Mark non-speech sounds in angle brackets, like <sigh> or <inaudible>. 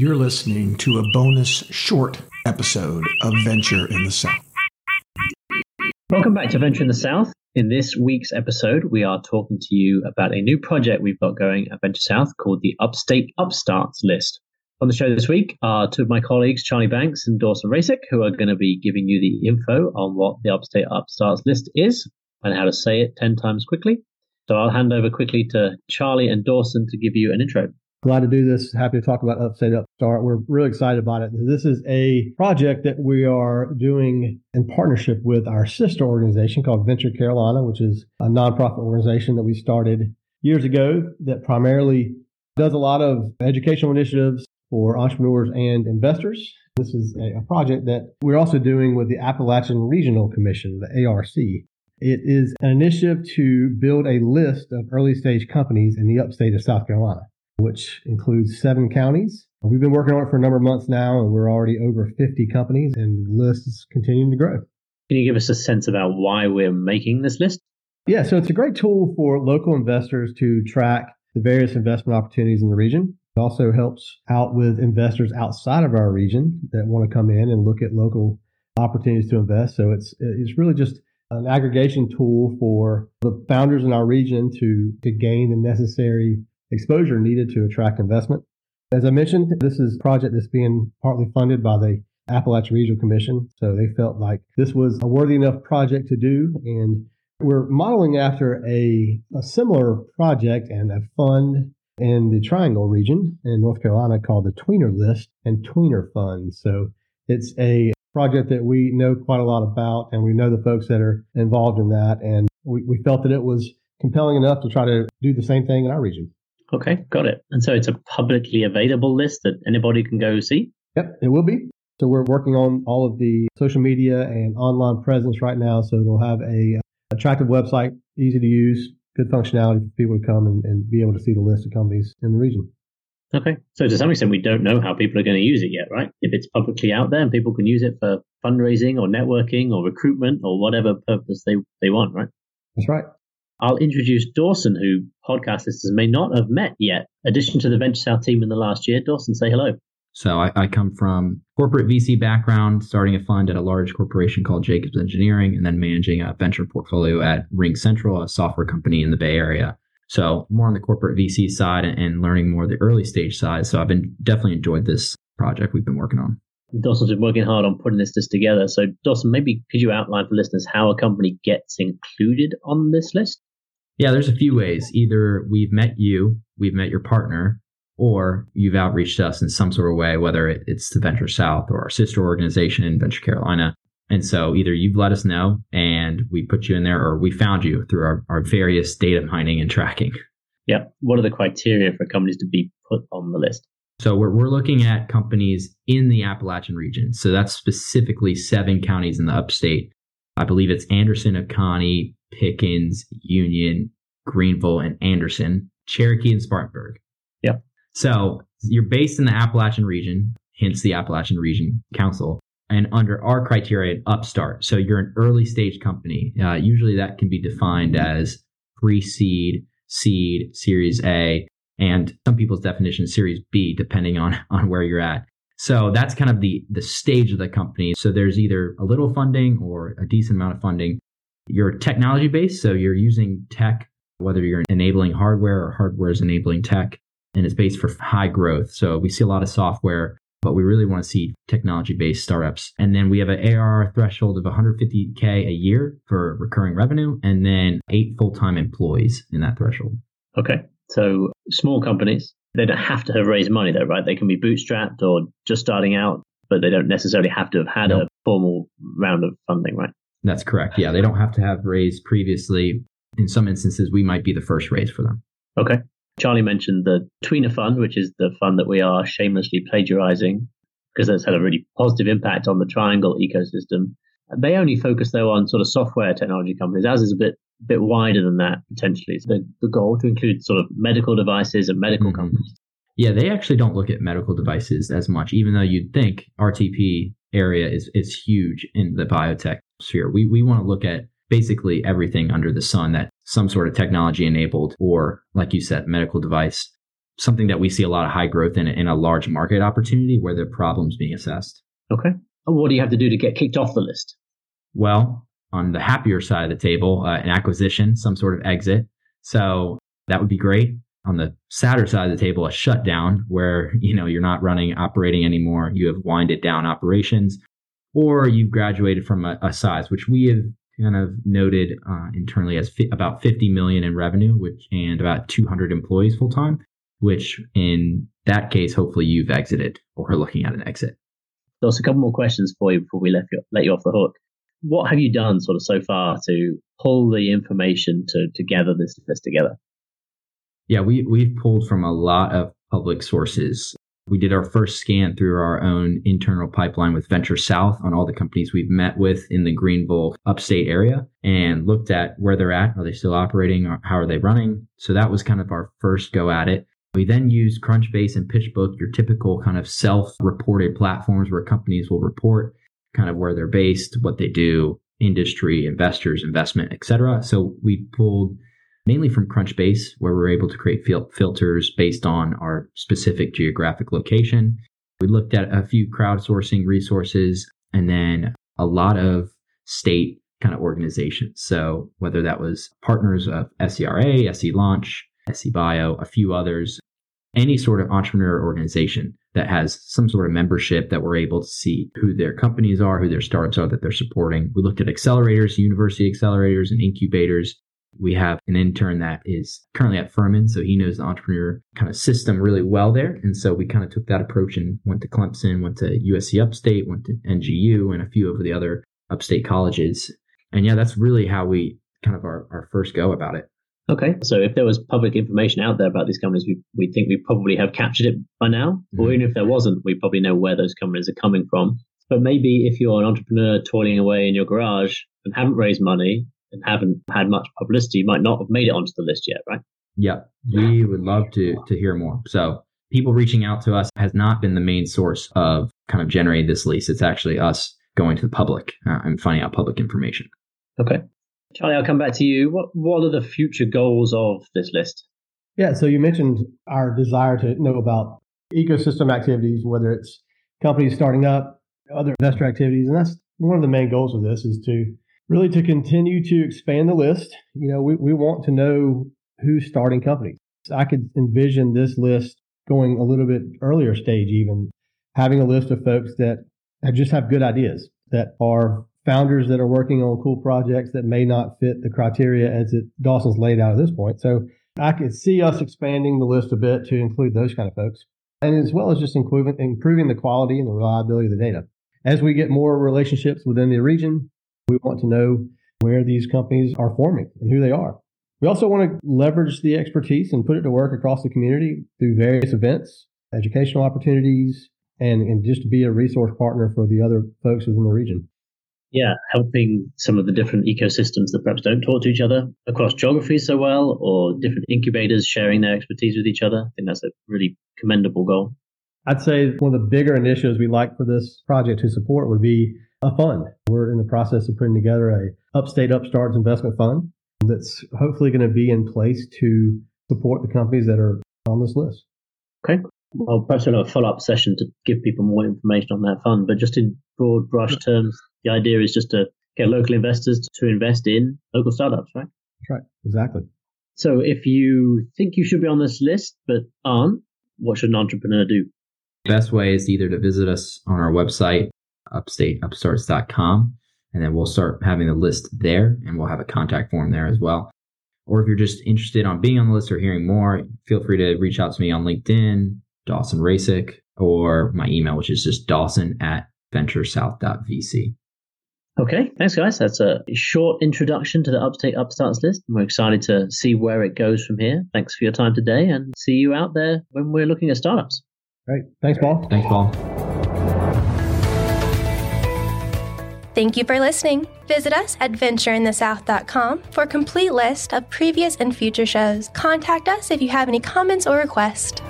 You're listening to a bonus short episode of Venture in the South. Welcome back to Venture in the South. In this week's episode, we are talking to you about a new project we've got going at Venture South called the Upstate Upstarts List. On the show this week are two of my colleagues, Charlie Banks and Dawson Racek, who are going to be giving you the info on what the Upstate Upstarts List is and how to say it 10 times quickly. So I'll hand over quickly to Charlie and Dawson to give you an intro. Glad to do this. Happy to talk about Upstate Upstart. We're really excited about it. This is a project that we are doing in partnership with our sister organization called Venture Carolina, which is a nonprofit organization that we started years ago that primarily does a lot of educational initiatives for entrepreneurs and investors. This is a, a project that we're also doing with the Appalachian Regional Commission, the ARC. It is an initiative to build a list of early stage companies in the upstate of South Carolina which includes seven counties. We've been working on it for a number of months now, and we're already over 50 companies, and the list is continuing to grow. Can you give us a sense about why we're making this list? Yeah, so it's a great tool for local investors to track the various investment opportunities in the region. It also helps out with investors outside of our region that want to come in and look at local opportunities to invest. So it's it's really just an aggregation tool for the founders in our region to to gain the necessary exposure needed to attract investment. As I mentioned, this is a project that's being partly funded by the Appalachian Regional Commission. So they felt like this was a worthy enough project to do. And we're modeling after a, a similar project and a fund in the Triangle region in North Carolina called the Tweener List and Tweener Fund. So it's a project that we know quite a lot about and we know the folks that are involved in that. And we, we felt that it was compelling enough to try to do the same thing in our region. Okay, got it. And so it's a publicly available list that anybody can go see? Yep, it will be. So we're working on all of the social media and online presence right now. So it'll have a uh, attractive website, easy to use, good functionality for people to come and, and be able to see the list of companies in the region. Okay. So to some extent, we don't know how people are going to use it yet, right? If it's publicly out there and people can use it for fundraising or networking or recruitment or whatever purpose they, they want, right? That's right. I'll introduce Dawson, who podcast listeners may not have met yet. Addition to the Venture South team in the last year, Dawson, say hello. So I, I, come from corporate VC background, starting a fund at a large corporation called Jacobs Engineering, and then managing a venture portfolio at RingCentral, a software company in the Bay Area. So more on the corporate VC side and, and learning more the early stage side. So I've been definitely enjoyed this project we've been working on. Dawson's been working hard on putting this list together. So Dawson, maybe could you outline for listeners how a company gets included on this list? Yeah, there's a few ways. Either we've met you, we've met your partner, or you've outreached us in some sort of way, whether it's the Venture South or our sister organization in Venture Carolina. And so either you've let us know and we put you in there, or we found you through our, our various data mining and tracking. Yeah. What are the criteria for companies to be put on the list? So we're, we're looking at companies in the Appalachian region. So that's specifically seven counties in the upstate. I believe it's Anderson, Oconee, Pickens, Union, Greenville, and Anderson, Cherokee, and Spartanburg. Yep. So you're based in the Appalachian region, hence the Appalachian Region Council. And under our criteria, an upstart. So you're an early stage company. Uh, usually that can be defined as pre seed, seed, series A, and some people's definition series B, depending on, <laughs> on where you're at. So that's kind of the, the stage of the company. So there's either a little funding or a decent amount of funding. You're technology based, so you're using tech, whether you're enabling hardware or hardware is enabling tech, and it's based for high growth. So we see a lot of software, but we really want to see technology based startups. And then we have an ARR threshold of 150K a year for recurring revenue, and then eight full time employees in that threshold. Okay. So small companies, they don't have to have raised money though, right? They can be bootstrapped or just starting out, but they don't necessarily have to have had nope. a formal round of funding, right? That's correct. Yeah, they don't have to have raised previously. In some instances, we might be the first raise for them. Okay. Charlie mentioned the Tweener Fund, which is the fund that we are shamelessly plagiarizing because that's had a really positive impact on the Triangle ecosystem. They only focus though on sort of software technology companies. Ours is a bit bit wider than that potentially. So the, the goal to include sort of medical devices and medical mm-hmm. companies. Yeah, they actually don't look at medical devices as much, even though you'd think RTP area is is huge in the biotech sphere. We we want to look at basically everything under the sun that some sort of technology enabled or like you said medical device something that we see a lot of high growth in, in a large market opportunity where the problem's being assessed. Okay. What do you have to do to get kicked off the list? Well, on the happier side of the table, uh, an acquisition, some sort of exit. So that would be great. On the sadder side of the table, a shutdown where you know you're not running operating anymore. You have winded down operations, or you've graduated from a, a size which we have kind of noted uh, internally as fi- about 50 million in revenue, which and about 200 employees full time. Which in that case, hopefully you've exited or are looking at an exit. There's a couple more questions for you before we let you, let you off the hook. What have you done sort of so far to pull the information to, to gather this list together? Yeah, we, we've pulled from a lot of public sources. We did our first scan through our own internal pipeline with Venture South on all the companies we've met with in the Greenville upstate area and looked at where they're at. Are they still operating? How are they running? So that was kind of our first go at it. We then used Crunchbase and PitchBook, your typical kind of self reported platforms where companies will report kind of where they're based, what they do, industry, investors, investment, etc. So we pulled mainly from Crunchbase, where we're able to create fil- filters based on our specific geographic location. We looked at a few crowdsourcing resources and then a lot of state kind of organizations. So whether that was partners of SCRA, SC Launch, SC Bio, a few others, any sort of entrepreneur organization that has some sort of membership that we're able to see who their companies are, who their startups are that they're supporting. We looked at accelerators, university accelerators, and incubators. We have an intern that is currently at Furman, so he knows the entrepreneur kind of system really well there. And so we kind of took that approach and went to Clemson, went to USC Upstate, went to NGU, and a few of the other upstate colleges. And yeah, that's really how we kind of our, our first go about it. Okay, so if there was public information out there about these companies, we, we think we probably have captured it by now. Mm-hmm. Or even if there wasn't, we probably know where those companies are coming from. But maybe if you're an entrepreneur toiling away in your garage and haven't raised money and haven't had much publicity, might not have made it onto the list yet, right? Yeah, we would love to to hear more. So people reaching out to us has not been the main source of kind of generating this list. It's actually us going to the public uh, and finding out public information. Okay. Charlie, I'll come back to you. What what are the future goals of this list? Yeah, so you mentioned our desire to know about ecosystem activities, whether it's companies starting up, other investor activities, and that's one of the main goals of this is to really to continue to expand the list. You know, we, we want to know who's starting companies. I could envision this list going a little bit earlier stage, even having a list of folks that just have good ideas that are founders that are working on cool projects that may not fit the criteria as it Dawson's laid out at this point. So I could see us expanding the list a bit to include those kind of folks, and as well as just improving, improving the quality and the reliability of the data. As we get more relationships within the region, we want to know where these companies are forming and who they are. We also want to leverage the expertise and put it to work across the community through various events, educational opportunities, and, and just to be a resource partner for the other folks within the region yeah, helping some of the different ecosystems that perhaps don't talk to each other across geographies so well, or different incubators sharing their expertise with each other. I think that's a really commendable goal. I'd say one of the bigger initiatives we'd like for this project to support would be a fund. We're in the process of putting together a Upstate Upstarts investment fund that's hopefully going to be in place to support the companies that are on this list. Okay. Well, perhaps we'll have a follow up session to give people more information on that fund. But just in broad brush terms, the idea is just to get local investors to invest in local startups, right? That's right. Exactly. So if you think you should be on this list but aren't, what should an entrepreneur do? Best way is either to visit us on our website, upstateupstarts.com, and then we'll start having the list there and we'll have a contact form there as well. Or if you're just interested on being on the list or hearing more, feel free to reach out to me on LinkedIn, Dawson Racek, or my email, which is just dawson at venturesouth.vc. Okay, thanks, guys. That's a short introduction to the Upstate Upstarts list. We're excited to see where it goes from here. Thanks for your time today and see you out there when we're looking at startups. Great. Thanks, Paul. Thanks, Paul. Thank you for listening. Visit us at ventureinthesouth.com for a complete list of previous and future shows. Contact us if you have any comments or requests.